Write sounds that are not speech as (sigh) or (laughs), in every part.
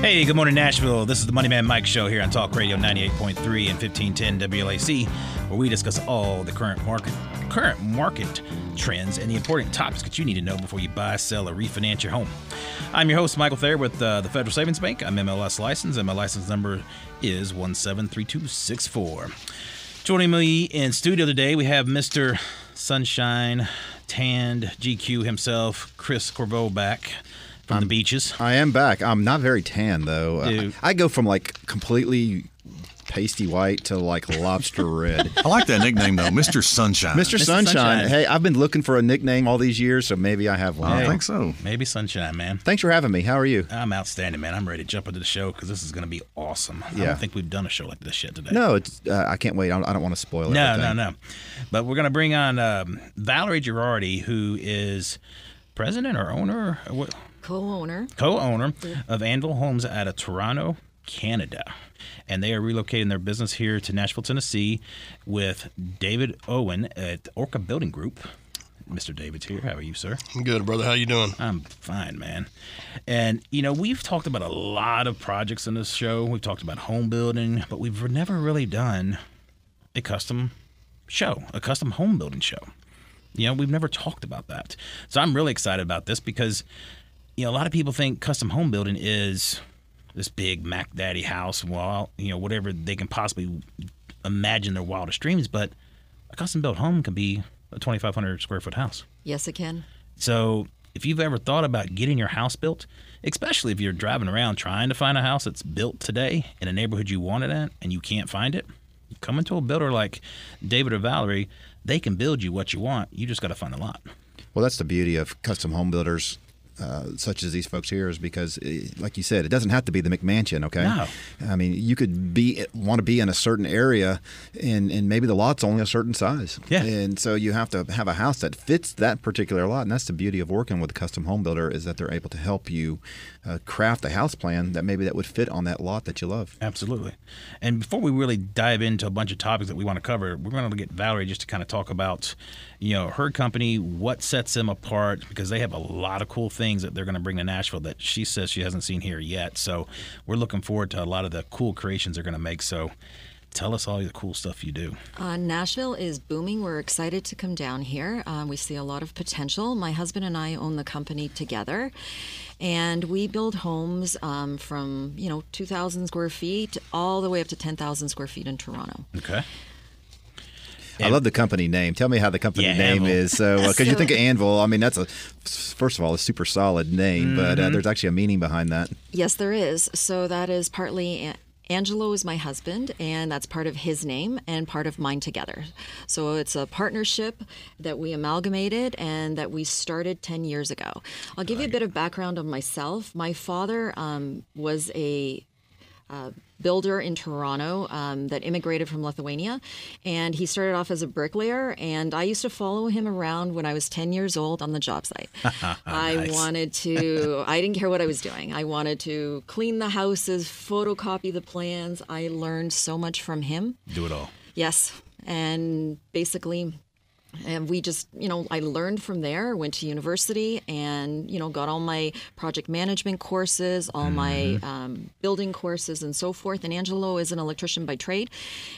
Hey, good morning, Nashville. This is the Money Man Mike Show here on Talk Radio 98.3 and 1510 WLAC, where we discuss all the current market current market trends and the important topics that you need to know before you buy, sell, or refinance your home. I'm your host, Michael Thayer with uh, the Federal Savings Bank. I'm MLS licensed, and my license number is 173264. Joining me in studio today, we have Mr. Sunshine, tanned GQ himself, Chris Corriveau back from the beaches. I am back. I'm not very tan though. Dude. I, I go from like completely pasty white to like lobster (laughs) red. I like that nickname though, Mr. Sunshine. Mr. Sunshine. Sunshine. Hey, I've been looking for a nickname all these years, so maybe I have one. I Hey, think so. Maybe Sunshine, man. Thanks for having me. How are you? I'm outstanding, man. I'm ready to jump into the show because this is going to be awesome. I Yeah. don't think we've done a show like this yet today. No, it's uh, I can't wait. I don't, don't want to spoil it. no, no, no. But we're going to bring on um, Valerie Girardi, who is president or owner, or what, co-owner. co-owner of Anvil Homes out of Toronto, Canada. And they are relocating their business here to Nashville, Tennessee with David Owen at Orca Building Group. Mr. David's here. How are you, sir? I'm good, brother. How you doing? I'm fine, man. And you know, we've talked about a lot of projects in this show. We've talked about home building, but we've never really done a custom show, a custom home building show. You know, we've never talked about that. So I'm really excited about this because you know, a lot of people think custom home building is this big Mac Daddy house, well, you know, whatever they can possibly imagine their wildest dreams, but a custom built home can be a 2500 square foot house. Yes, it can. So, if you've ever thought about getting your house built, especially if you're driving around trying to find a house that's built today in a neighborhood you want it at and you can't find it, come into a builder like David or Valerie. They can build you what you want. You just got to find a lot. Well, that's the beauty of custom home builders. Uh, such as these folks here is because, eh, like you said, it doesn't have to be the McMansion. Okay, No. I mean you could be want to be in a certain area, and and maybe the lot's only a certain size. Yeah. and so you have to have a house that fits that particular lot, and that's the beauty of working with a custom home builder is that they're able to help you uh, craft a house plan that maybe that would fit on that lot that you love. Absolutely. And before we really dive into a bunch of topics that we want to cover, we're going to get Valerie just to kind of talk about, you know, her company, what sets them apart, because they have a lot of cool things that they're going to bring to Nashville that she says she hasn't seen here yet. So we're looking forward to a lot of the cool creations they're going to make. So tell us all the cool stuff you do. Uh, Nashville is booming. We're excited to come down here. Uh, we see a lot of potential. My husband and I own the company together, and we build homes um, from you know 2,000 square feet all the way up to 10,000 square feet in Toronto. Okay. I love the company name. Tell me how the company Yeah, name Anvil. is. (laughs) So, because you think of Anvil, I mean that's a first of all a super solid name, but Mm-hmm. uh, there's actually a meaning behind that. Yes, there is. So that is partly. A- Angelo is my husband, and that's part of his name and part of mine together. So it's a partnership that we amalgamated and that we started 10 years ago. I'll give you a bit of background on myself. My father um, was a uh, builder in Toronto um, that immigrated from Lithuania. And he started off as a bricklayer. And I used to follow him around when I was 10 years old on the job site. (laughs) I wanted to, (laughs) I didn't care what I was doing. I wanted to clean the houses, photocopy the plans. I learned so much from him. Do it all. Yes. And basically, and we just, you know, I learned from there, went to university and, you know, got all my project management courses, all my um, building courses and so forth. And Angelo is an electrician by trade.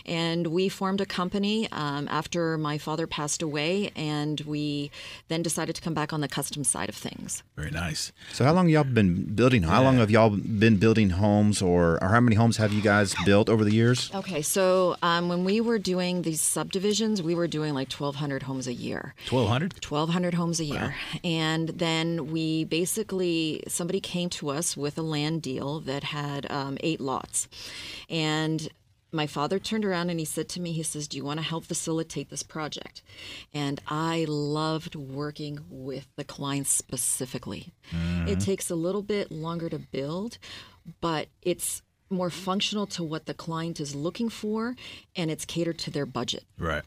And we formed a company um, after my father passed away. And we then decided to come back on the custom side of things. Very nice. So, how long y'all been building? How long have y'all been building homes, or, or how many homes have you guys built over the years? Okay, so um, when we were doing these subdivisions, we were doing like 1,200 homes a year. 1200 1,200 homes a year. And then we basically, somebody came to us with a land deal that had um, eight lots. And my father turned around and he said to me, he says, Do you want to help facilitate this project? And I loved working with the clients specifically. It takes a little bit longer to build, but it's more functional to what the client is looking for and it's catered to their budget. Right.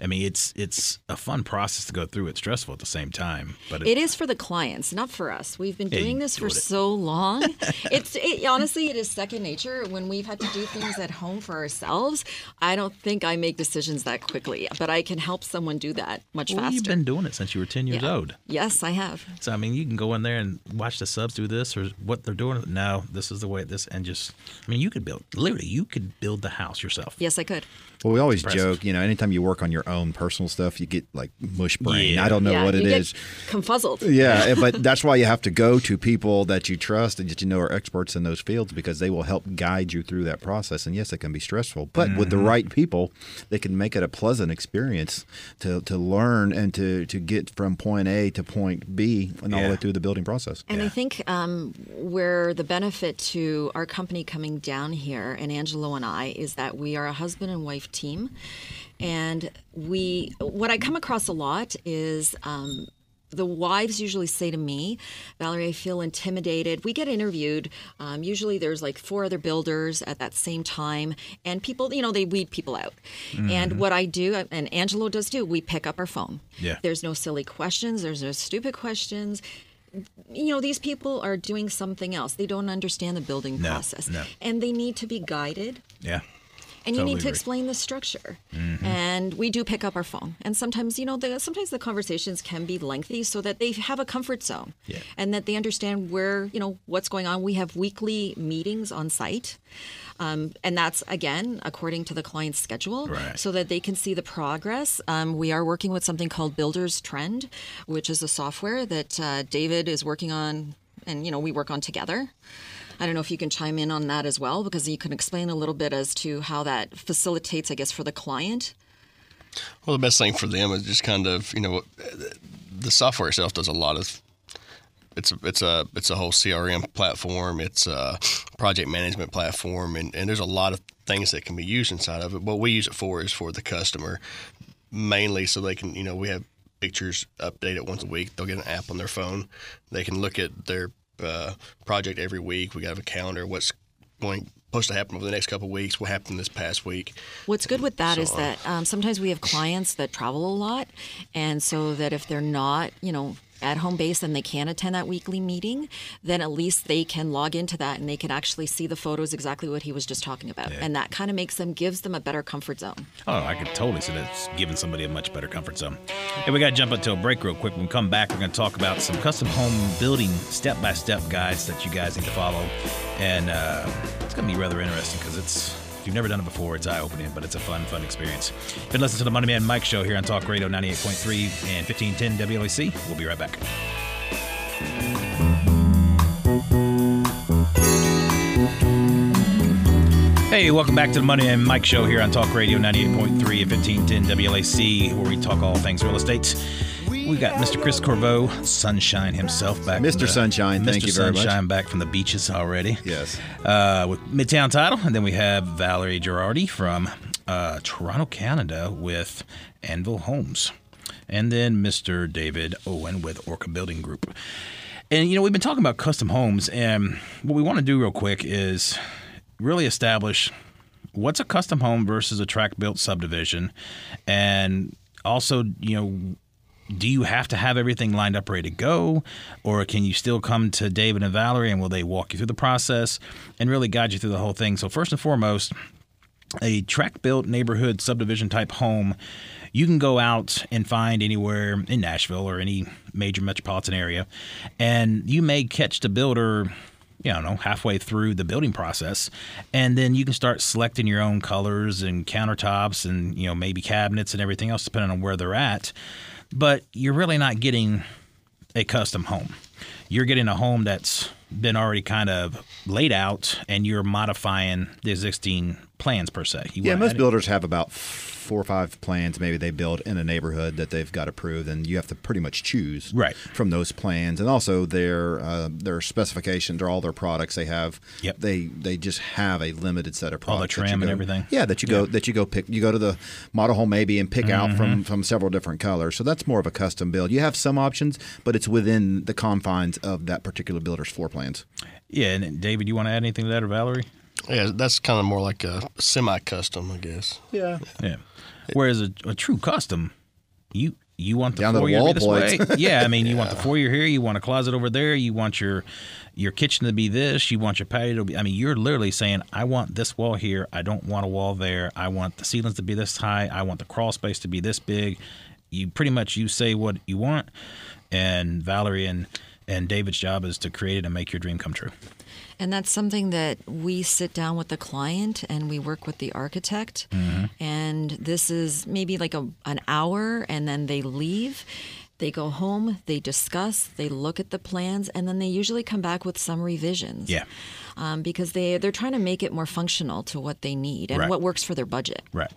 I mean, it's it's a fun process to go through. It's stressful at the same time, but It is for the clients, not for us. We've been doing this for it. so long. (laughs) it's it, honestly, it is second nature. When we've had to do things at home for ourselves, I don't think I make decisions that quickly, but I can help someone do that much well, faster. you've been doing it since you were ten years Yeah. old. Yes, I have. So I mean, you can go in there and watch the subs do this or what they're doing. No, this is the way this, and just I mean, you could build literally, you could build the house yourself. Yes, I could. Well, we always Impressive. joke, you know, anytime you work on your own personal stuff, you get like mush brain. Yeah. I don't know yeah, what it you is. confuzzled. Yeah, but (laughs) that's why you have to go to people that you trust and that you know are experts in those fields because they will help guide you through that process. And yes, it can be stressful, but with the Mm-hmm. right people, they can make it a pleasant experience to, to learn and to, to get from point A to point B and all the way through the building process. And I think um, where the benefit to our company coming down here, and Angelo and I, is that we are a husband and wife team. And we, what I come across a lot is um, the wives usually say to me, Valerie, I feel intimidated. We get interviewed. Um, usually there's like four other builders at that same time, and people, you know, they weed people out. And what I do, and Angelo does too, we pick up our phone. Yeah. There's no silly questions, there's no stupid questions you know these people are doing something else they don't understand the building No, process no. and they need to be guided Yeah. And you Totally need to agree. Mm-hmm. explain the structure and we do pick up our phone and sometimes you know the, sometimes the conversations can be lengthy so that they have a comfort zone Yeah. and that they understand where you know what's going on we have weekly meetings on site um, and that's again according to the client's schedule Right. so that they can see the progress um, we are working with something called Buildertrend which is a software that uh, david is working on and you know we work on together I don't know if you can chime in on that as well, because you can explain a little bit as to how that facilitates, I guess, for the client. Well, the best thing for them is just kind of you know the software itself does a lot of. It's a, it's a it's a whole CRM platform. It's a project management platform, and, and there's a lot of things that can be used inside of it. What we use it for is for the customer, mainly so they can you know we have pictures updated once a week. They'll get an app on their phone. They can look at their uh, project every week. We got a calendar. What's going supposed to happen over the next couple of weeks? What happened this past week? What's good with that is that um, sometimes we have clients that travel a lot, and so that if they're not, you know, at home base and they can attend that weekly meeting, then at least they can log into that and they can actually see the photos exactly what he was just talking about, and that kind of makes them gives them a better comfort zone. Oh, I could totally see that's giving somebody a much better comfort zone. Hey, we got to jump into a break real quick. When we come back, we're going to talk about some custom home building step by step guides that you guys need to follow. And uh, it's going to be rather interesting because it's. You've never done it before, it's eye opening, but it's a fun, fun experience. You've been listening to the Money Man Mike Show here on Talk Radio 98.3 and 1510 WLAC. We'll be right back. Hey, welcome back to the Money Man Mike Show here on Talk Radio 98.3 and 1510 WLAC, where we talk all things real estate. We got Mr. Chris Corriveau, Sunshine himself, back. from Mr. the- Sunshine, thank Mr. you very much. Sunshine back from the beaches already. Yes. Uh, with Midtown Title, and then we have Valerie Girardi from uh, Toronto, Canada, with Anvil Homes, and then Mr. David Owen with Orca Building Group. And you know, we've been talking about custom homes, and what we want to do real quick is really establish what's a custom home versus a track built subdivision, and also, you know, do you have to have everything lined up ready to go? Or can you still come to david and valerie and will they walk you through the process and really guide you through the whole thing? So first and foremost a track built neighborhood subdivision type home you can go out and find anywhere in nashville or any major metropolitan area and you may catch the builder you know halfway through the building process and then you can start selecting your own colors and countertops and you know maybe cabinets and everything else depending on where they're at but you're really not getting a custom home. You're getting a home that's been already kind of laid out and you're modifying the existing plans per se. You Yeah, most builders have about four or five plans maybe they build in a neighborhood that they've got approved, and you have to pretty much choose Right. from those plans, and also their uh, their specifications or all their products they have. Yep. They they just have a limited set of products. All the products. that you trim and everything. Yeah, that you go that you go pick. You go to the model home maybe and pick out Mm-hmm. from from several different colors. So that's more of a custom build. You have some options, but it's within the confines of that particular builder's floor plans. Yeah, and David, you want to add anything to that or Valerie? Yeah, that's kind of more like a semi-custom, I guess. Yeah. Yeah. Whereas a, a true custom, you you want the Down to the wall to be this way. (laughs) yeah, I mean, you want the foyer here, you want a closet over there, you want your your kitchen to be this, you want your patio to be. I mean, you're literally saying, I want this wall here, I don't want a wall there, I want the ceilings to be this high, I want the crawl space to be this big. You pretty much you say what you want, and Valerie and and David's job is to create it and make your dream come true. And that's something that we sit down with the client and we work with the architect. And this is maybe like a, an hour, and then they leave. They go home, they discuss, they look at the plans, and then they usually come back with some revisions. Yeah. Um, because they, they're trying to make it more functional to what they need and Right. what works for their budget. Right.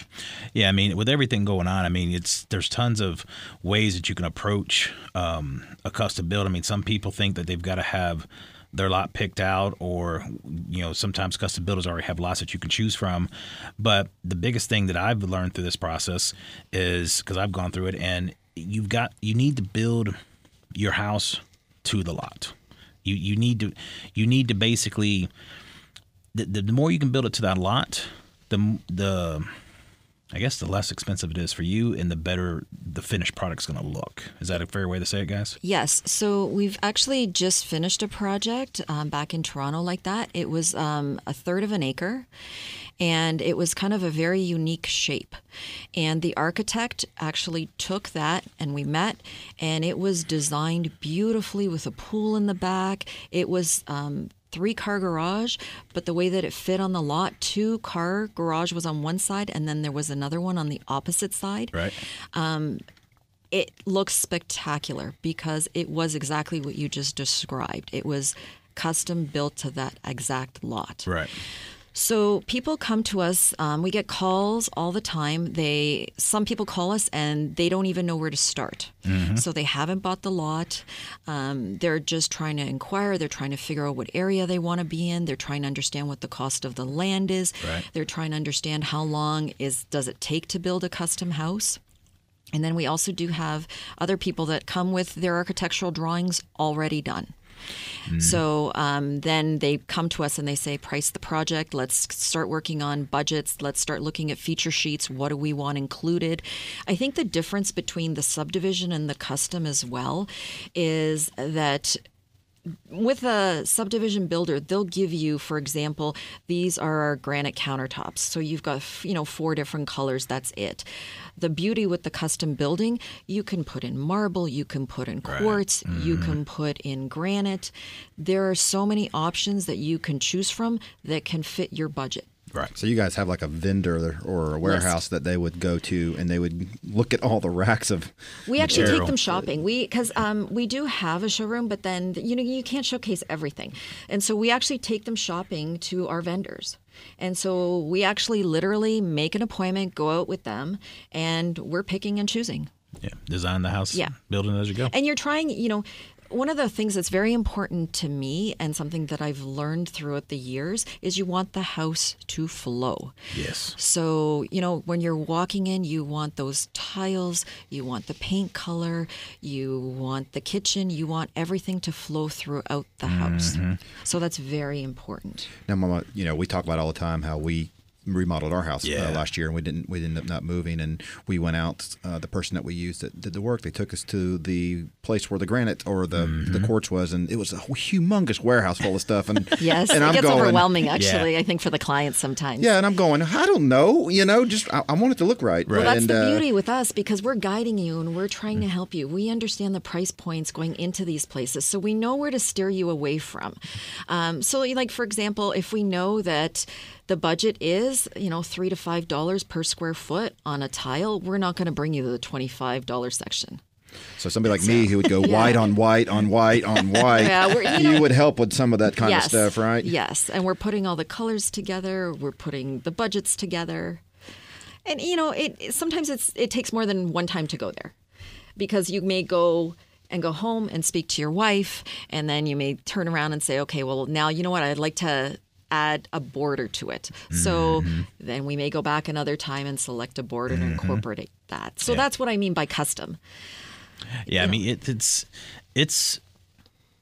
Yeah, I mean, with everything going on, I mean, it's there's tons of ways that you can approach um, a custom build. I mean, some people think that they've got to have their lot picked out, or you know, sometimes custom builders already have lots that you can choose from. But the biggest thing that I've learned through this process is because I've gone through it, and you've got you need to build your house to the lot. You you need to you need to basically the, the, the more you can build it to that lot, the the I guess the less expensive it is for you, and the better the finished product's going to look. Is that a fair way to say it, guys? Yes. So we've actually just finished a project um, back in Toronto like that. It was um, a third of an acre, and it was kind of a very unique shape. And the architect actually took that, and we met, and it was designed beautifully with a pool in the back. It was. Um, Three car garage, but the way that it fit on the lot, two car garage was on one side, and then there was another one on the opposite side Right. Um, it looks spectacular because it was exactly what you just described. It was custom built to that exact lot. Right. So people come to us. Um, we get calls all the time. They some people call us and they don't even know where to start. So they haven't bought the lot. Um, they're just trying to inquire. They're trying to figure out what area they want to be in. They're trying to understand what the cost of the land is. Right. They're trying to understand how long is does it take to build a custom house. And then we also do have other people that come with their architectural drawings already done. So um, then they come to us and they say, price the project. Let's start working on budgets. Let's start looking at feature sheets. What do we want included? I think the difference between the subdivision and the custom as well is that with a subdivision builder, they'll give you, for example, these are our granite countertops. So you've got, you know, four different colors. That's it. The beauty with the custom building, you can put in marble, you can put in quartz, you mm. can put in granite. There are so many options that you can choose from that can fit your budget. Right. So you guys have like a vendor or a warehouse that they would go to, and they would look at all the racks of. We actually take them shopping. We because um, we do have a showroom, but then you know you can't showcase everything, and so we actually take them shopping to our vendors. And so we actually literally make an appointment, go out with them, and we're picking and choosing. Yeah. Design the house. Yeah. Building it as you go. And you're trying, you know, one of the things that's very important to me and something that I've learned throughout the years is you want the house to flow. yes. So, you know, when you're walking in, you want those tiles, you want the paint color, you want the kitchen, you want everything to flow throughout the house. Mm-hmm. So that's very important. Now, Mama, you know we talk about all the time how we remodeled our house Yeah. uh, last year, and we didn't we ended up not moving, and we went out. Uh, the person that we used that did the work, they took us to the place where the granite or the the quartz was, and it was a humongous warehouse full of stuff. And (laughs) Yes, and it I'm gets going, overwhelming actually, I think for the clients sometimes. Yeah, and I'm going. I don't know. You know, just I, I want it to look right. Well, that's and, the uh, beauty with us because we're guiding you and we're trying to help you. We understand the price points going into these places, so we know where to steer you away from. Um, so, like for example, if we know that the budget is you know three to five dollars per square foot on a tile, we're not going to bring you to the twenty-five dollar section. So somebody like me who would go (laughs) white on white on white on (laughs) white, Yeah, we're- you you know- would help with some of that kind yes, of stuff, right? Yes, and we're putting all the colors together. We're putting the budgets together, and you know, it it- sometimes it's it takes more than one time to go there, because you may go and go home and speak to your wife, and then you may turn around and say, okay, well now you know what I'd like to add a border to it. So Mm-hmm. then we may go back another time and select a border Mm-hmm. and incorporate that. So that's what I mean by custom. Yeah, I mean it, it's it's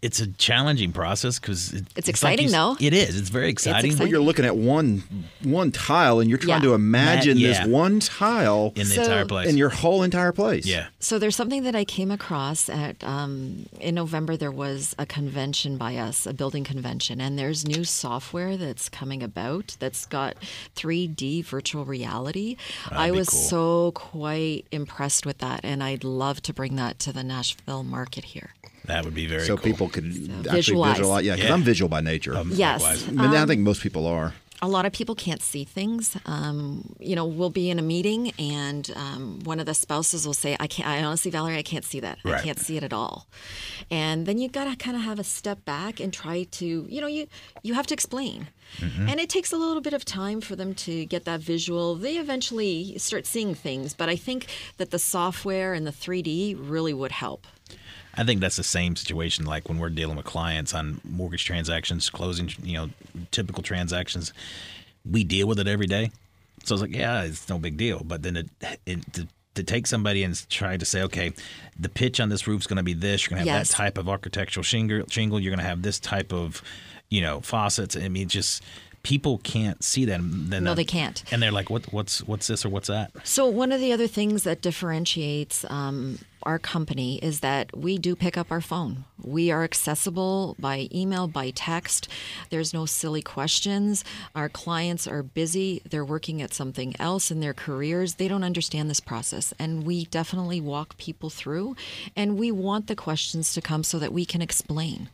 it's a challenging process because it, It's like exciting, you though. It is. It's very exciting. exciting. You're looking at one one tile, and you're trying Yeah. to imagine That- this one tile in the So- entire place. in your whole entire place. yeah. So there's something that I came across at um, in November. There was a convention by us, a building convention, and there's new software that's coming about that's got 3D virtual reality. I be was cool. so quite impressed with that, and I'd love to bring that to the Nashville market here. That would be very So cool. people could actually visualize. visualize. Yeah, because Yeah. I'm visual by nature. Yes, Likewise. I mean, I think most people are. a lot of people can't see things. Um, you know, we'll be in a meeting and um, one of the spouses will say, "I can't. I honestly, Valerie, I can't see that. Right. I can't see it at all." And then you've got to kind of have a step back and try to, you know, you you have to explain. And it takes a little bit of time for them to get that visual. They eventually start seeing things, but I think that the software and the 3D really would help. I think that's the same situation like when we're dealing with clients on mortgage transactions, closing, you know, typical transactions. We deal with it every day. So it's like, yeah, it's no big deal. But then it, it to, to take somebody and try to say, okay, the pitch on this roof is going to be this. You're going to have Yes. that type of architectural shingle. Shingle. You're going to have this type of, you know, faucets. I mean, just people can't see that. Then No, they can't. And they're like, what, what's what's this or what's that? So one of the other things that differentiates um, our company is that we do pick up our phone. We are accessible by email, by text. There's no silly questions. Our clients are busy. They're working at something else in their careers. They don't understand this process, and we definitely walk people through. And we want the questions to come so that we can explain.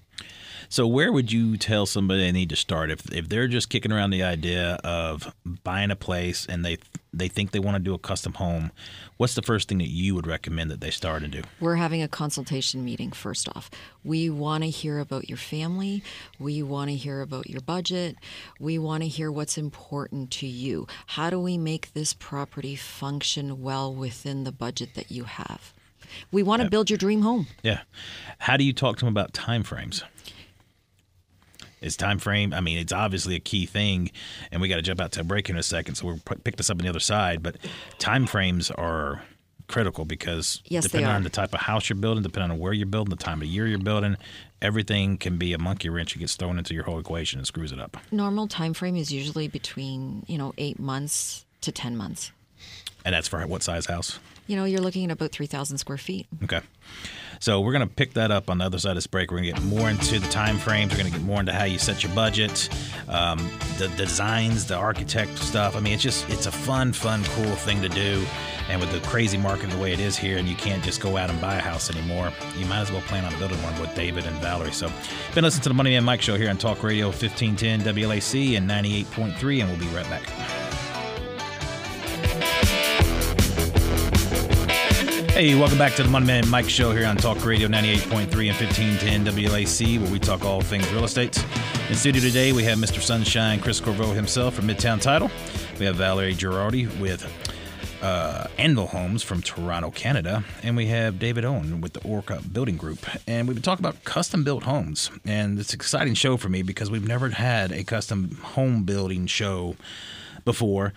So where would you tell somebody they need to start if if they're just kicking around the idea of buying a place and they they think they want to do a custom home? What's the first thing that you would recommend that they start and do? We're having a consultation meeting first off. We want to hear about your family. We want to hear about your budget. We want to hear what's important to you. How do we make this property function well within the budget that you have? We want to build your dream home. Yeah. How do you talk to them about time frames? Is time frame? I mean, it's obviously a key thing, and we got to jump out to a break in a second. So we'll p- pick this up on the other side. But time frames are critical because Yes, depending on the type of house you're building, depending on where you're building, the time of year you're building, everything can be a monkey wrench that gets thrown into your whole equation and screws it up. Normal time frame is usually between, you know, 8 months to 10 months. And that's for what size house? You know, you're looking at about 3,000 square feet. Okay. So we're going to pick that up on the other side of this break. We're going to get more into the time frames. We're going to get more into how you set your budget, um, the designs, the architect stuff. I mean, it's just it's a fun, fun, cool thing to do. And with the crazy market the way it is here, and you can't just go out and buy a house anymore, you might as well plan on building one with David and Valerie. So, been listening to the Money Man Mike Show here on Talk Radio 1510 WLAC and 98.3, and we'll be right back. Hey, welcome back to the Money Man Mike Show here on Talk Radio 98.3 and 1510 WLAC, where we talk all things real estate. In studio today, we have Mr. Sunshine, Chris Corriveau himself from Midtown Title. We have Valerie Girardi with uh, Anvil Homes from Toronto, Canada. And we have David Owen with the Orca Building Group. And we've been talking about custom built homes. And it's an exciting show for me because we've never had a custom home building show before.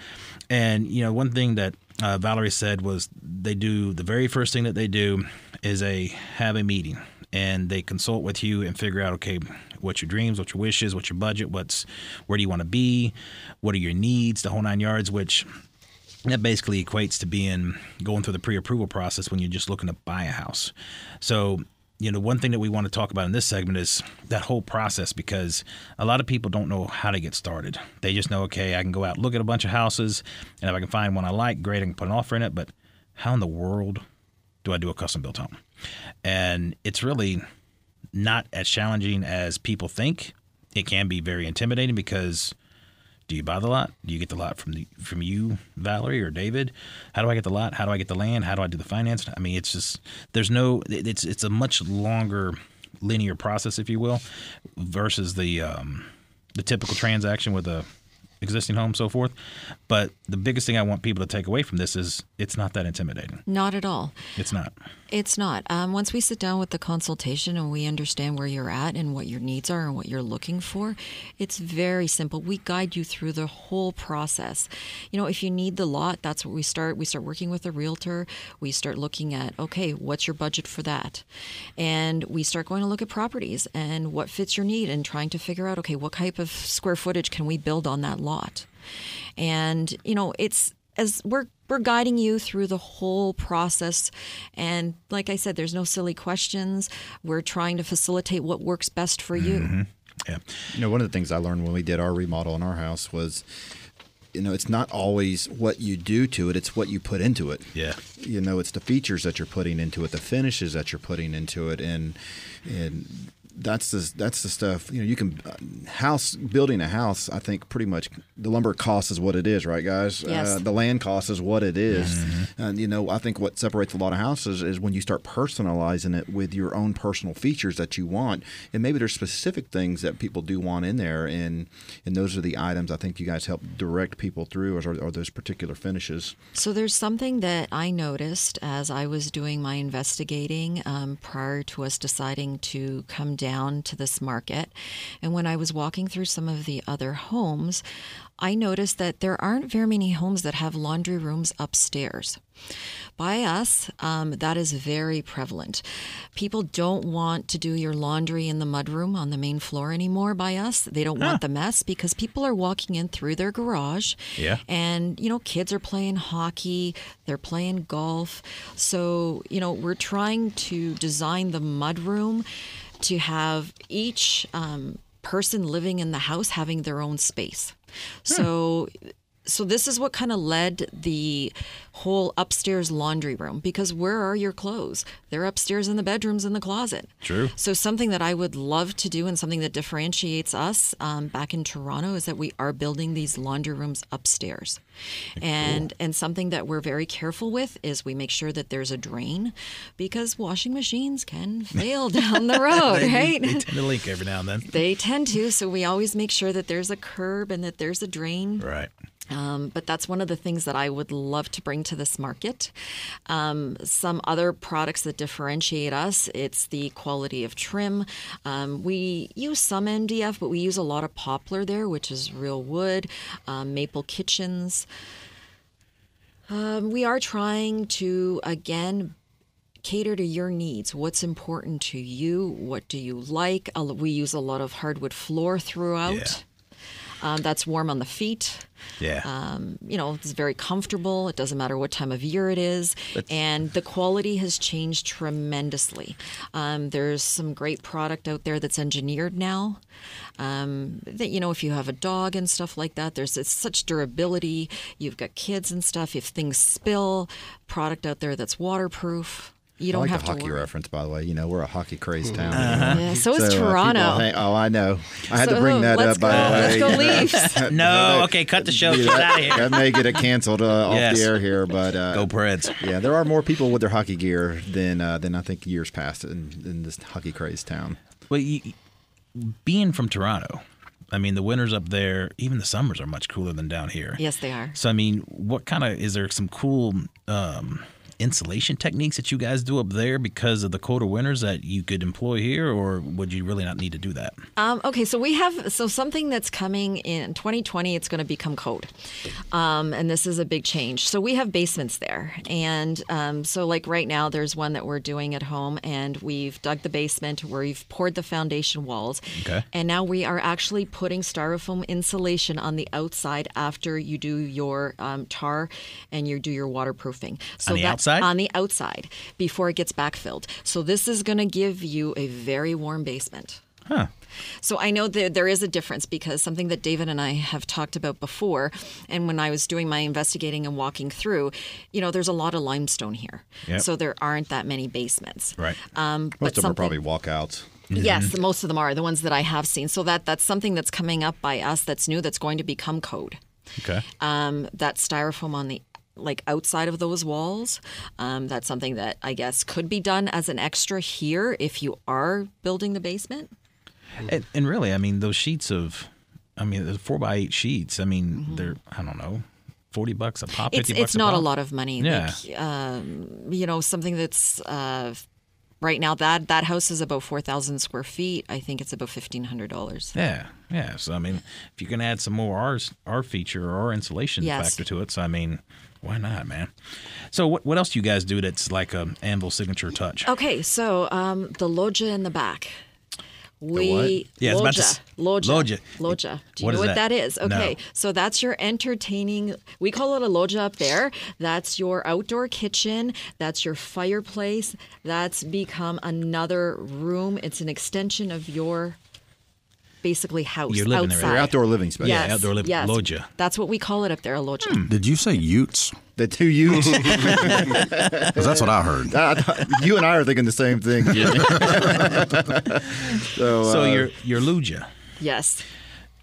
And, you know, one thing that uh, Valerie said was they do the very first thing that they do is a have a meeting and they consult with you and figure out okay what's your dreams what's your wishes what's your budget what's where do you want to be what are your needs the whole nine yards which that basically equates to being going through the pre-approval process when you're just looking to buy a house. So you know one thing that we want to talk about in this segment is that whole process because a lot of people don't know how to get started. They just know okay i can go out look at a bunch of houses and if i can find one i like great i can put an offer in it but how in the world do i do a custom built home? And it's really not as challenging as people think. It can be very intimidating because do you buy the lot? Do you get the lot from the from you, Valerie or David? How do I get the lot? How do I get the land? How do I do the finance? I mean, it's just there's no it's it's a much longer linear process, if you will, versus the um, the typical transaction with a existing home, so forth. But the biggest thing I want people to take away from this is it's not that intimidating. Not at all. It's not. It's not. Um, once we sit down with the consultation and we understand where you're at and what your needs are and what you're looking for, it's very simple. We guide you through the whole process. You know, if you need the lot, that's what we start. We start working with a realtor. We start looking at, okay, what's your budget for that? And we start going to look at properties and what fits your need and trying to figure out, okay, what type of square footage can we build on that lot? And, you know, it's as we're we're guiding you through the whole process and like i said there's no silly questions we're trying to facilitate what works best for you mm-hmm. Yeah. You know, one of the things I learned when we did our remodel in our house was, you know, it's not always what you do to it; it's what you put into it. Yeah. You know, it's the features that you're putting into it, the finishes that you're putting into it, and and that's the that's the stuff. You know, you can uh, house building a house. I think pretty much the lumber cost is what it is, right, guys? Yes. Uh, the land cost is what it is. And you know, I think what separates a lot of houses is when you start personalizing it with your own personal features that you want, and maybe there's specific things that people do want in there, and and those are the items I think you guys help direct people through, or are, are those particular finishes. So there's something that I noticed as I was doing my investigating um, prior to us deciding to come down to this market. And when I was walking through some of the other homes, I noticed that there aren't very many homes that have laundry rooms upstairs. By us, um, that is very prevalent. People don't want to do your laundry in the mudroom on the main floor anymore by us. They don't want the mess because people are walking in through their garage. Yeah. And, you know, kids are playing hockey, they're playing golf. So, you know, we're trying to design the mudroom to have each um, person living in the house having their own space. So, so this is what kind of led the whole upstairs laundry room because where are your clothes? They're upstairs in the bedrooms in the closet. True. So something that I would love to do and something that differentiates us um, back in Toronto is that we are building these laundry rooms upstairs, and and something that we're very careful with is we make sure that there's a drain because washing machines can (laughs) fail down the road, right? They tend to leak every now and then. They tend to, so we always make sure that there's a curb and that there's a drain. Right. Um, but that's one of the things that I would love to bring to this market. Um, some other products that differentiate us, it's the quality of trim. Um, we use some MDF, but we use a lot of poplar there, which is real wood, um, maple kitchens. Um, we are trying to, again, cater to your needs. What's important to you? What do you like? We use a lot of hardwood floor throughout. Yeah. Um, that's warm on the feet. Yeah. Um, you know, it's very comfortable. It doesn't matter what time of year it is. and the quality has changed tremendously. Um, there's some great product out there that's engineered now. Um, that, you know, if you have a dog and stuff like that, there's it's such durability. You've got kids and stuff. If things spill, product out there that's waterproof. You don't I like have the to hockey worry. reference, by the way. You know, we're a hockey crazed town. Yeah, so is So, uh, people Toronto. think- oh, I know. I had to bring that let's up. By go- the way, let's go You (laughs) know, Leafs. no. Okay. Cut the show. Yeah, Get out of that, here. that may get it canceled uh, off Yes. the air here, but uh, Go Preds. yeah, there are more people with their hockey gear than uh, than I think years past in, in this hockey crazed town. Well, you, being from Toronto, I mean, the winters up there, even the summers are much cooler than down here. Yes, they are. So, I mean, what kind of is there some cool um, insulation techniques that you guys do up there because of the colder winters that you could employ here, or would you really not need to do that? Um, okay, so we have so something that's coming in 2020. It's going to become code, um, and this is a big change. So we have basements there, and um, so like right now, there's one that we're doing at home, and we've dug the basement where we've poured the foundation walls, Okay. and now we are actually putting styrofoam insulation on the outside after you do your um, tar and you do your waterproofing. So On the that- outside? On the outside before it gets backfilled. So this is going to give you a very warm basement. Huh. So I know that there is a difference because something that David and I have talked about before, and when I was doing my investigating and walking through, you know, there's a lot of limestone here, Yep. so there aren't that many basements. Right. Um, Most but of them are probably walkouts. Yes, most of them are the ones that I have seen. So that that's something that's coming up by us that's new that's going to become code. Okay. Um, that styrofoam on the like outside of those walls. Um, that's something that I guess could be done as an extra here if you are building the basement. And, and really, I mean, those sheets of, I mean, the four by eight sheets. I mean, Mm-hmm. they're I don't know, 40 bucks a pop, It's 50 bucks it's not a pop? lot of money. Yeah. Like, um, you know, something that's uh, right now that that house is about four thousand square feet. I think it's about fifteen hundred dollars. Yeah, yeah. So I mean, if you can add some more R R feature or insulation Yes. factor to it, so I mean, why not, man? So what what else do you guys do that's like a anvil signature touch? Okay, so um, the loggia in the back. We? Yeah, I was about to loggia, s- loggia, loggia. loggia. Do you What know what that? that is? Okay, No. so that's your entertaining. We call it a loggia up there. That's your outdoor kitchen. That's your fireplace. That's become another room. It's an extension of your basically house You're living there, outside. right? Your outdoor living space. Yes, Yeah, outdoor living- yes. loggia. That's what we call it up there, a loggia. Did you say Utes? The two Utes. (laughs) Because that's what I heard. I thought- you and I are thinking the same thing. Jimmy. (laughs) so, So uh, your your lugia. Yes.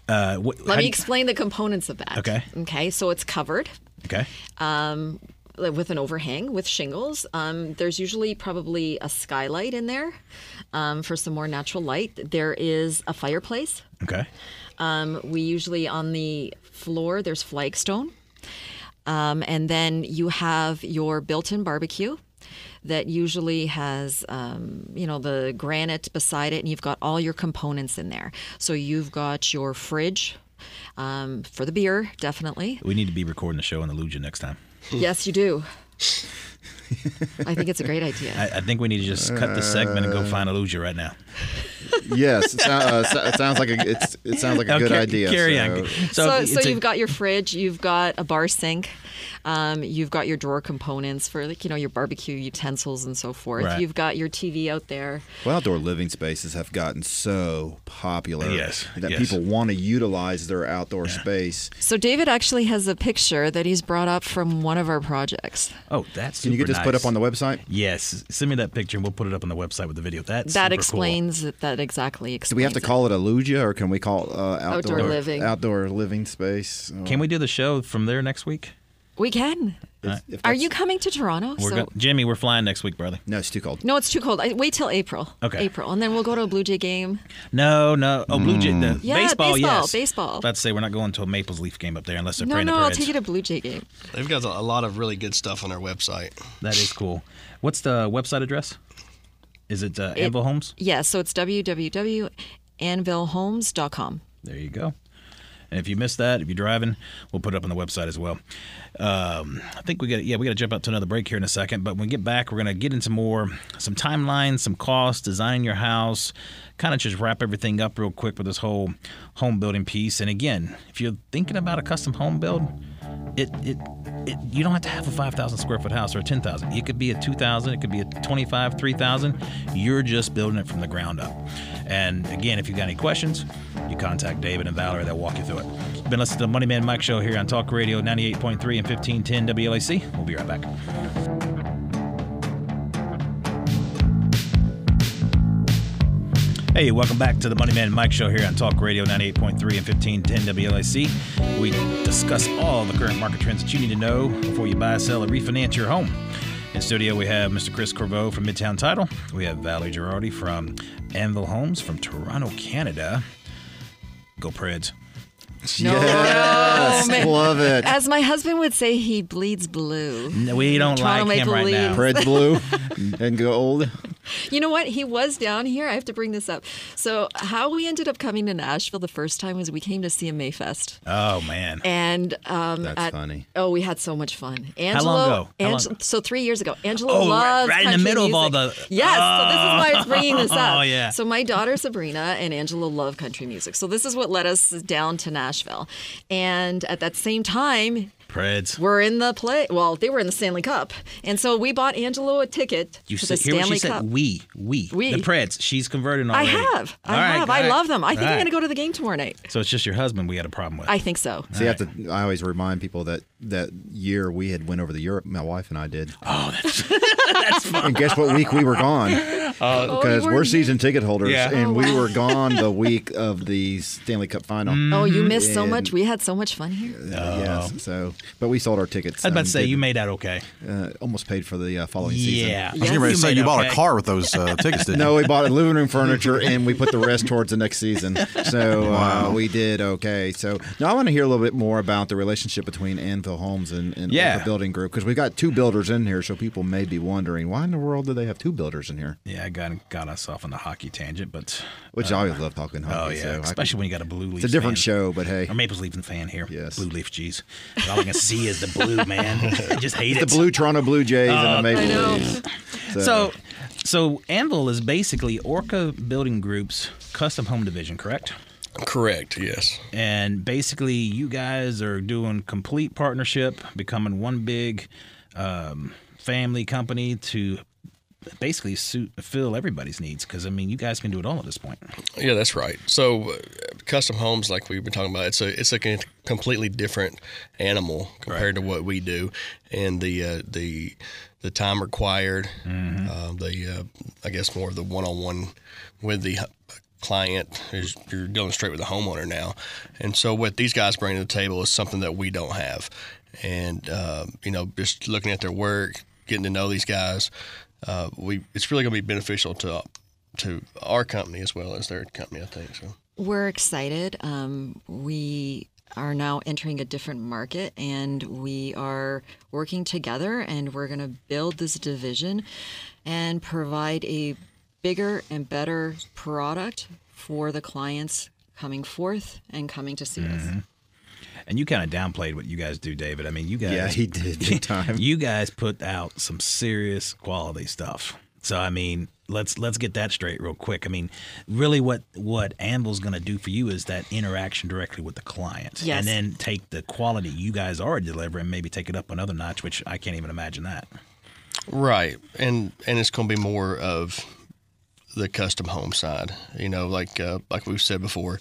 Uh, what, Let me do you- explain the components of that. Okay. Okay. So it's covered. Okay. With an overhang with shingles. Um, there's usually probably a skylight in there um, for some more natural light. There is a fireplace. Okay. Um, we usually on the floor there's flagstone, um, and then you have your built-in barbecue. That usually has, um, you know, the granite beside it, and you've got all your components in there. So you've got your fridge um, for the beer, definitely. We need to be recording the show on the lugia next time. Yes, you do. I think it's a great idea. I, I think we need to just cut the segment and go find a lugia right now. yes, it, sou- uh, so- it sounds like a it's, it sounds like a good car- idea. Carry so- on. So, So, so you've got your fridge, you've got a bar sink, um, you've got your drawer components for like you know your barbecue utensils and so forth. Right. You've got your TV out there. Well, outdoor living spaces have gotten so popular Yes, that yes. people want to utilize their outdoor space. So David actually has a picture that he's brought up from one of our projects. oh, that's Can you get super this put up on the website? Yes, send me that picture and we'll put it up on the website with the video. That's that super explains it. That exactly explains. Do we have to it. call it a lugia, or can we call it uh, outdoor, Outdoor living. Outdoor living space. Cool. Can we do the show from there next week? We can. If- if Are you coming to Toronto? We're So- go- Jimmy, we're flying next week, brother. No, it's too cold. no, it's too cold. I, wait till April. Okay. April, and then we'll go to a Blue Jay game. No, no. Oh, Blue Jay. The Yeah, baseball, baseball, yes. baseball. About to say we're not going to a Maples Leaf game up there unless they're No, playing no, the I'll take you to a Blue Jay game. They've got a lot of really good stuff on their website. That is cool. What's the website address? Is it uh, It- Anvil Homes? Yeah, so it's www.anvilhomes.com. There you go. And if you missed that, if you're driving, we'll put it up on the website as well. Um, I think we got yeah we got to jump out to another break here in a second. But when we get back, we're gonna get into more some timelines, some costs, design your house, kind of just wrap everything up real quick with this whole home building piece. And again, if you're thinking about a custom home build, it it, it you don't have to have a 5,000 square foot house or a 10,000. It could be a 2,000. It could be a 25, 3,000. You're just building it from the ground up. And again, if you've got any questions, you contact David and Valerie. They'll walk you through it. Been listening to the Money Man Mike Show here on Talk Radio 98.3 and 1510 WLAC. We'll be right back. Hey, welcome back to the Money Man Mike Show here on Talk Radio 98.3 and 1510 WLAC. We discuss all the current market trends that you need to know before you buy, sell, or refinance your home. In studio, we have Mr. Chris Corriveau from Midtown Title. We have Valerie Girardi from Anvil Homes from Toronto, Canada. Go Preds. Yes, oh, man. love it. As my husband would say, he bleeds blue. No, we don't Toronto like him Maple right now. Leafs. Red's blue (laughs) and gold. (laughs) You know what? He was down here. I have to bring this up. So, how we ended up coming to Nashville the first time was we came to CMA Fest. Oh, man. And um, That's at- funny. Oh, we had so much fun. Angelo, How long ago? Long- So three years ago, Angelo Oh, right- loves right in the middle of all the- Yes, so this is why I was bringing this up. (laughs) Oh, yeah. So my daughter Sabrina and Angelo love country music. So this is what led us down to Nashville. And at that same time, Preds. we're in the play. Well, they were in the Stanley Cup, and so we bought Angelo a ticket You to the said, hear what Stanley she Cup. said? We, we, We. the Preds. She's converted on. I already. have. I All right, have. all I right, love them. I think all I'm right. going to go to the game tomorrow night. So it's just your husband we had a problem with. I think so. See, I have to. I always remind people that that year we had went over to Europe. My wife and I did. oh, that's, (laughs) that's fun. And guess what week we were gone? Oh, because you we're were- season ticket holders, Yeah. and Oh, we were gone the (laughs) week of the Stanley Cup final. Oh, you missed so much. We had so much fun here. Uh, yes, so but we sold our tickets. I was about um, to say did- you made out okay. uh, almost paid for the uh, following season. Yeah, I was getting ready to say made you bought okay. a car with those uh, (laughs) tickets, didn't No, we bought a living room furniture and we put the rest towards the next season. So uh, we did okay. So now I want to hear a little bit more about the relationship between Anvil Homes and, and Yeah. Orca Building Group because we've got two builders in here. So people may be wondering why in the world do they have two builders in here? Yeah, I got got us off on the hockey tangent, but Which uh, I always love talking oh hockey. yeah, so especially could- when you got a blue leaf. it's a different show, but hey, Or Maple Leaf fan here. Yes. Blue Leaf, geez. All I can see is the blue, (laughs) man. I just hate the it. Blue Toronto Blue Jays and Oh, the Maple I know. Leafs. So, so Anvil is basically Orca Building Group's custom home division, correct? Correct. Yes. And basically, you guys are doing complete partnership, becoming one big um, family company to basically suit fill everybody's needs. Because I mean, you guys can do it all at this point. Yeah, that's right. So, uh, custom homes, like we've been talking about, it's a it's a con- completely different animal compared to what we do, and the uh, the the time required, uh, the uh, I guess more of the one on one with the client is you're dealing straight with the homeowner now, and so what these guys bring to the table is something that we don't have, and uh, you know just looking at their work, getting to know these guys, uh, we it's really going to be beneficial to to our company as well as their company. I think so. We're excited. Um, we are now entering a different market and we are working together and we're going to build this division and provide a bigger and better product for the clients coming forth and coming to see us. Mm-hmm. And you kind of downplayed what you guys do, David. I mean, you guys. Yeah, he did big (laughs) time. you guys put out some serious quality stuff. So I mean, let's let's get that straight real quick. I mean, really, what what Anvil's going to do for you is that interaction directly with the client, Yes. and then take the quality you guys already deliver and maybe take it up another notch, which I can't even imagine that. Right, and and it's going to be more of the custom home side. You know, like uh, like we've said before.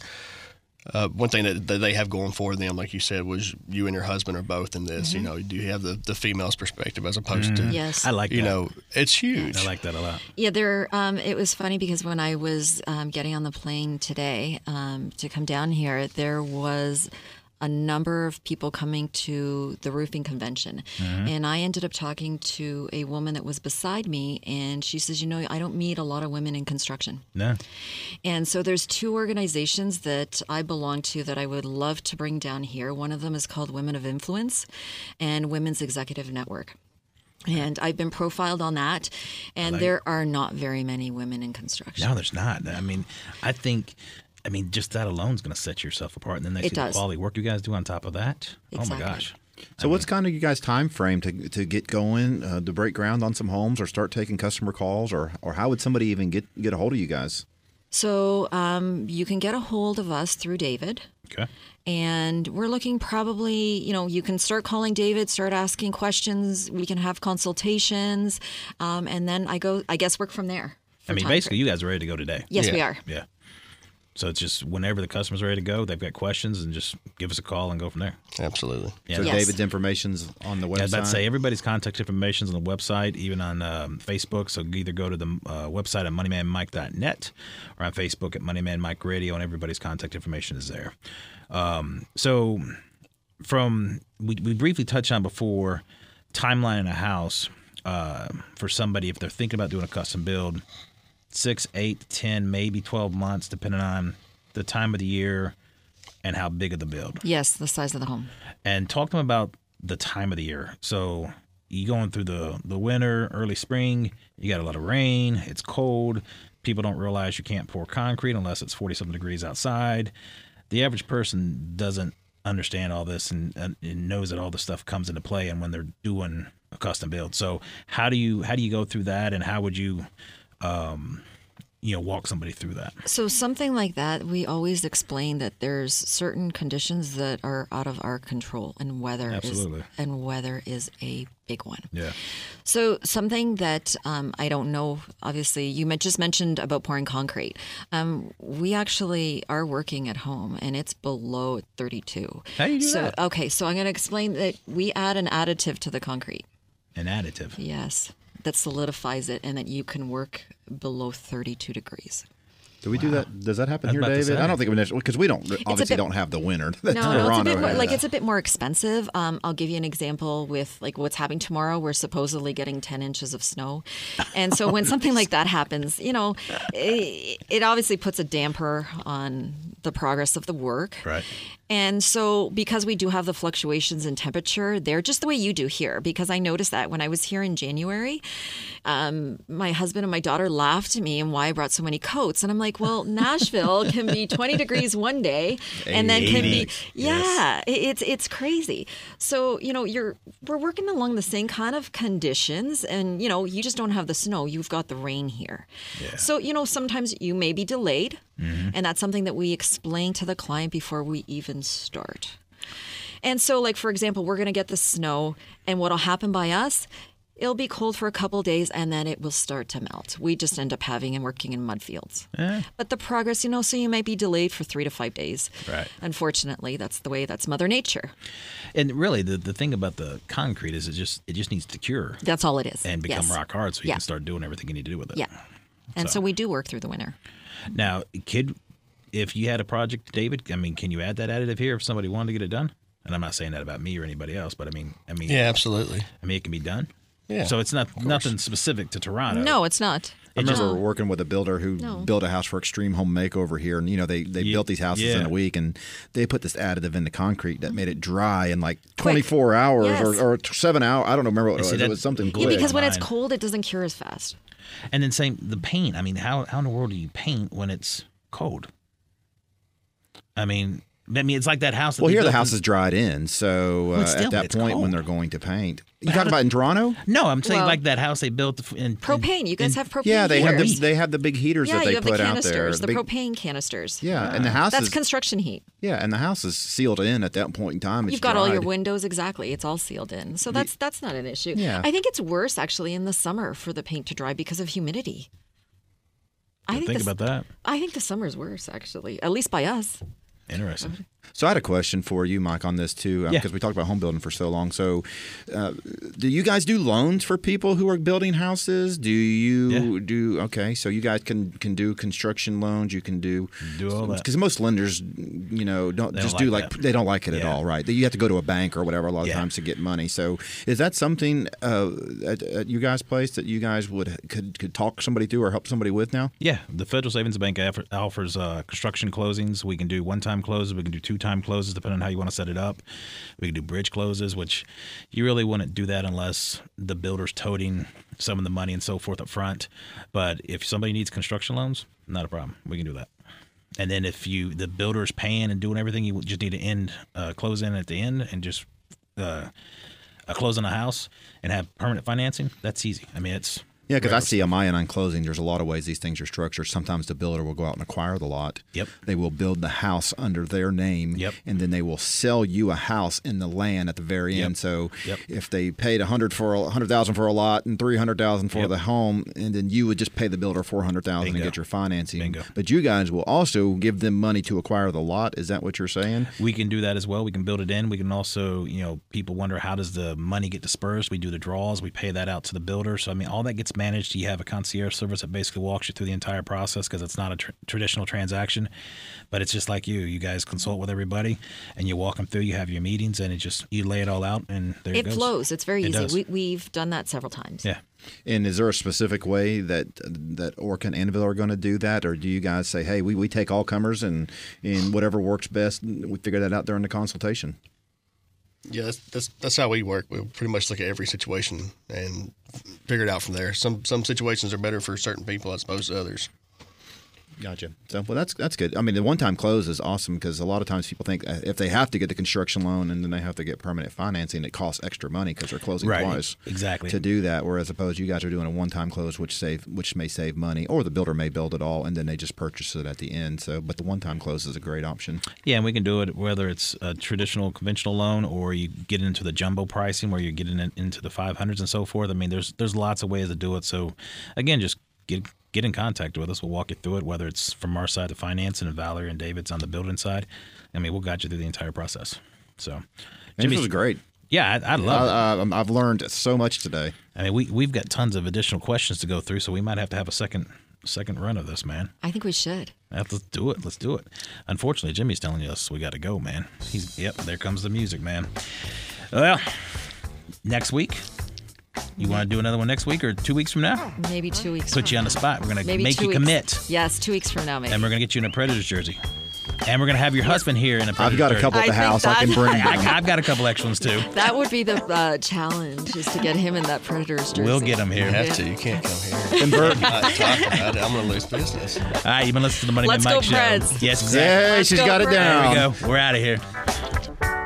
Uh, one thing that, that they have going for them, like you said, was you and your husband are both in this. You know, do you have the, the female's perspective as opposed to, Yes. I like you that. know, it's huge. I like that a lot. Yeah, there. Um, it was funny because when I was um, getting on the plane today um, to come down here, there was a number of people coming to the roofing convention, mm-hmm. and I ended up talking to a woman that was beside me, and she says, "You know, I don't meet a lot of women in construction." No, And so there's two organizations that I belong to that I would love to bring down here. One of them is called Women of Influence and Women's Executive Network. And I've been profiled on that, and there are not very many women in construction. no, there's not. I mean, I think. I mean, just that alone is going to set yourself apart, and then they It see does. the quality work you guys do on top of that. Oh my Exactly. gosh! So, what's kind of you guys' time frame to, to get going, uh, to break ground on some homes, or start taking customer calls, or or how would somebody even get get a hold of you guys? So um, you can get a hold of us through David. Okay. And we're looking probably, you know, you can start calling David, start asking questions. We can have consultations, um, and then I go. I guess work from there. I mean, basically, frame. you guys are ready to go today. Yes, we are. Yeah. So it's just whenever the customer's ready to go, they've got questions, and just give us a call and go from there. Absolutely. Yeah. So, Yes. David's information's on the website. Yeah, I was about to say everybody's contact information is on the website, even on um, Facebook. So either go to the uh, website at moneymanmike.net or on Facebook at Moneyman Mike Radio, and everybody's contact information is there. Um, so from we, we briefly touched on before timeline in a house uh, for somebody if they're thinking about doing a custom build six eight ten maybe 12 months depending on the time of the year and how big of the build Yes, the size of the home. and talk to them about the time of the year. So you going through the the winter, early spring, you got a lot of rain, it's cold. People don't realize you can't pour concrete unless it's 40 something degrees outside. The average person doesn't understand all this and, and, and knows that all this stuff comes into play and when they're doing a custom build. So how do you how do you go through that and how would you um you know walk somebody through that? So something like that, we always explain that there's certain conditions that are out of our control, and weather Absolutely. is and weather is a big one. Yeah. So something that um, I don't know. Obviously, you just mentioned about pouring concrete. Um, we actually are working at home, and it's below 32. How do you do so that? okay, so I'm going to explain that we add an additive to the concrete. An additive. Yes. That solidifies it and that you can work below 32 degrees. Do we do that? Does that happen I was here, David? I don't think we because we don't obviously bit- don't have the winter. that (laughs) No, no, it's a bit more, like it's a bit more expensive. Um, I'll give you an example with like what's happening tomorrow. We're supposedly getting 10 inches of snow, and so when (laughs) something like that happens, you know, it, it obviously puts a damper on the progress of the work. Right. And so, because we do have the fluctuations in temperature, they're just the way you do here. Because I noticed that when I was here in January, um, my husband and my daughter laughed at me and why I brought so many coats. And I'm like, well, (laughs) Nashville can be 20 degrees one day, and then can be yeah, it- it's it's crazy. So you know, you're we're working along the same kind of conditions, and you know, you just don't have the snow. You've got the rain here. So you know, sometimes you may be delayed, and that's something that we explain to the client before we even start. And so, like for example, we're going to get the snow, and what'll happen by us? It'll be cold for a couple days, and then it will start to melt. We just end up having and working in mud fields. But the progress, you know, so you might be delayed for three to five days. Right. Unfortunately, that's the way. That's Mother Nature. And really, the, the thing about the concrete is it just it just needs to cure That's all it is. and become Yes. rock hard, so you Yeah. can start doing everything you need to do with it. Yeah. And so. So- we do work through the winter. Now, kid, if you had a project, David, I mean, can you add that additive here if somebody wanted to get it done? And I'm not saying that about me or anybody else, but I mean, I mean, Yeah, absolutely. I mean, it can be done. Yeah, So it's not nothing specific to Toronto. No, it's not. I remember No. working with a builder who No. built a house for Extreme Home Makeover here, and you know they they Ye- built these houses in a week, and they put this additive in the concrete that made it dry in like Quick. 24 hours Yes. or, or seven hours. I don't remember what it was. that- it was something Yeah, because when it's cold, it doesn't cure as fast. And then same the paint. I mean, how how in the world do you paint when it's cold? I mean, I mean, it's like that house. That well, here the house in- is dried in, so uh, still, at that it's point when they're going to paint, you talking about in Toronto? No, I'm saying Well- like that house they built in in- Propane. You guys in- have propane. Yeah, they have the, they have the big heaters yeah, that they you have put the out there. canisters, the, big- propane canisters. yeah, and the house That's is construction heat. yeah, and the house is sealed in at that point in time. It's You've got all your windows exactly. It's all sealed in. So that's that's not an issue. Yeah. I think it's worse actually in the summer for the paint to dry because of humidity. I Think, think the, about that. I think the summer's worse actually, at least by us. Interesting. So I had a question for you, Mike, on this too, Yeah. because we talked about home building for so long. So, uh, do you guys do loans for people who are building houses? Do you Yeah. do okay? So you guys can can do construction loans. You can do Do all that. because most lenders, you know, don't They don't just do like like that. they don't like it at all, right? You have to go to a bank or whatever a lot of Yeah. times to get money. So is that something uh, at, at you guys' place that you guys would could could talk somebody through or help somebody with now? Yeah, the Federal Savings Bank offers uh, construction closings. We can do one-time closes. We can do two-time closes, depending on how you want to set it up. We can do bridge closes, which you really wouldn't do that unless the builder's toting some of the money and so forth up front. But if somebody needs construction loans, not a problem. We can do that. And then if you the builder's paying and doing everything, you just need to end uh, close in at the end and just uh, close on a house and have permanent financing. That's easy. I mean, it's Yeah, because I see on my end on closing, there's a lot of ways these things are structured. Sometimes the builder will go out and acquire the lot. Yep. They will build the house under their name. Yep. And then they will sell you a house in the land at the very Yep. end. So Yep. if they paid a hundred for a hundred thousand for a lot and three hundred thousand for Yep. the home, and then you would just pay the builder four hundred thousand and get your financing. Bingo. But you guys will also give them money to acquire the lot. Is that what you're saying? We can do that as well. We can build it in. We can also, you know, people wonder how does the money get dispersed? We do the draws. We pay that out to the builder. So I mean, all that gets managed. You have a concierge service that basically walks you through the entire process because it's not a tr- traditional transaction, but it's just like you. You guys consult with everybody, and you walk them through. You have your meetings, and it just you lay it all out, and there it, It goes. flows. It's very It easy. does. We, we've done that several times. Yeah. And is there a specific way that that Orca and Anvil are going to do that, or do you guys say, "Hey, we, we take all comers and and whatever works best, we figure that out during the consultation"? Yeah, that's, that's that's how we work. We pretty much look at every situation and figure it out from there. Some some situations are better for certain people as opposed to others. Gotcha. So, well, that's that's good. I mean, the one-time close is awesome because a lot of times people think uh, if they have to get the construction loan and then they have to get permanent financing, it costs extra money because they're closing Right. twice. Exactly. To do that, whereas opposed you guys are doing a one-time close, which save which may save money, or the builder may build it all and then they just purchase it at the end. So, but the one-time close is a great option. Yeah, and we can do it whether it's a traditional conventional loan or you get into the jumbo pricing where you're getting it into the 500s and so forth. I mean, there's there's lots of ways to do it. So again, just get get in contact with us. We'll walk you through it, whether it's from our side, the finance and Valerie and David's on the building side. I mean, we'll guide you through the entire process. So, Jimmy, this was great. Yeah, I, I love it. Uh, um, I've learned so much today. I mean, we we've got tons of additional questions to go through, so we might have to have a second second run of this, man. I think we should. Let's do it. Let's do it. Unfortunately, Jimmy's telling us we got to go, man. He's yep. There comes the music, man. Well, next week. You want to do another one next week or two weeks from now? Maybe two weeks. Put from you on the spot. We're gonna Maybe make two you weeks. commit, Yes, two weeks from now, maybe. and we're gonna get you in a Predators jersey, and we're gonna have your husband here in a Predators I've got a jersey. couple at I the think house I can that- bring. (laughs) I, down. I've got a couple extra ones too. that would be the uh, challenge, is to get him in that Predators jersey. We'll get him here. You have to. You can't come here. And Bert, Not talk about it. I'm gonna lose business. All right, you've been listening to the Money Let's Man go Mike show. Preds. Yes, exactly. yeah, she's go, got it Brett. There we go. We're out of here.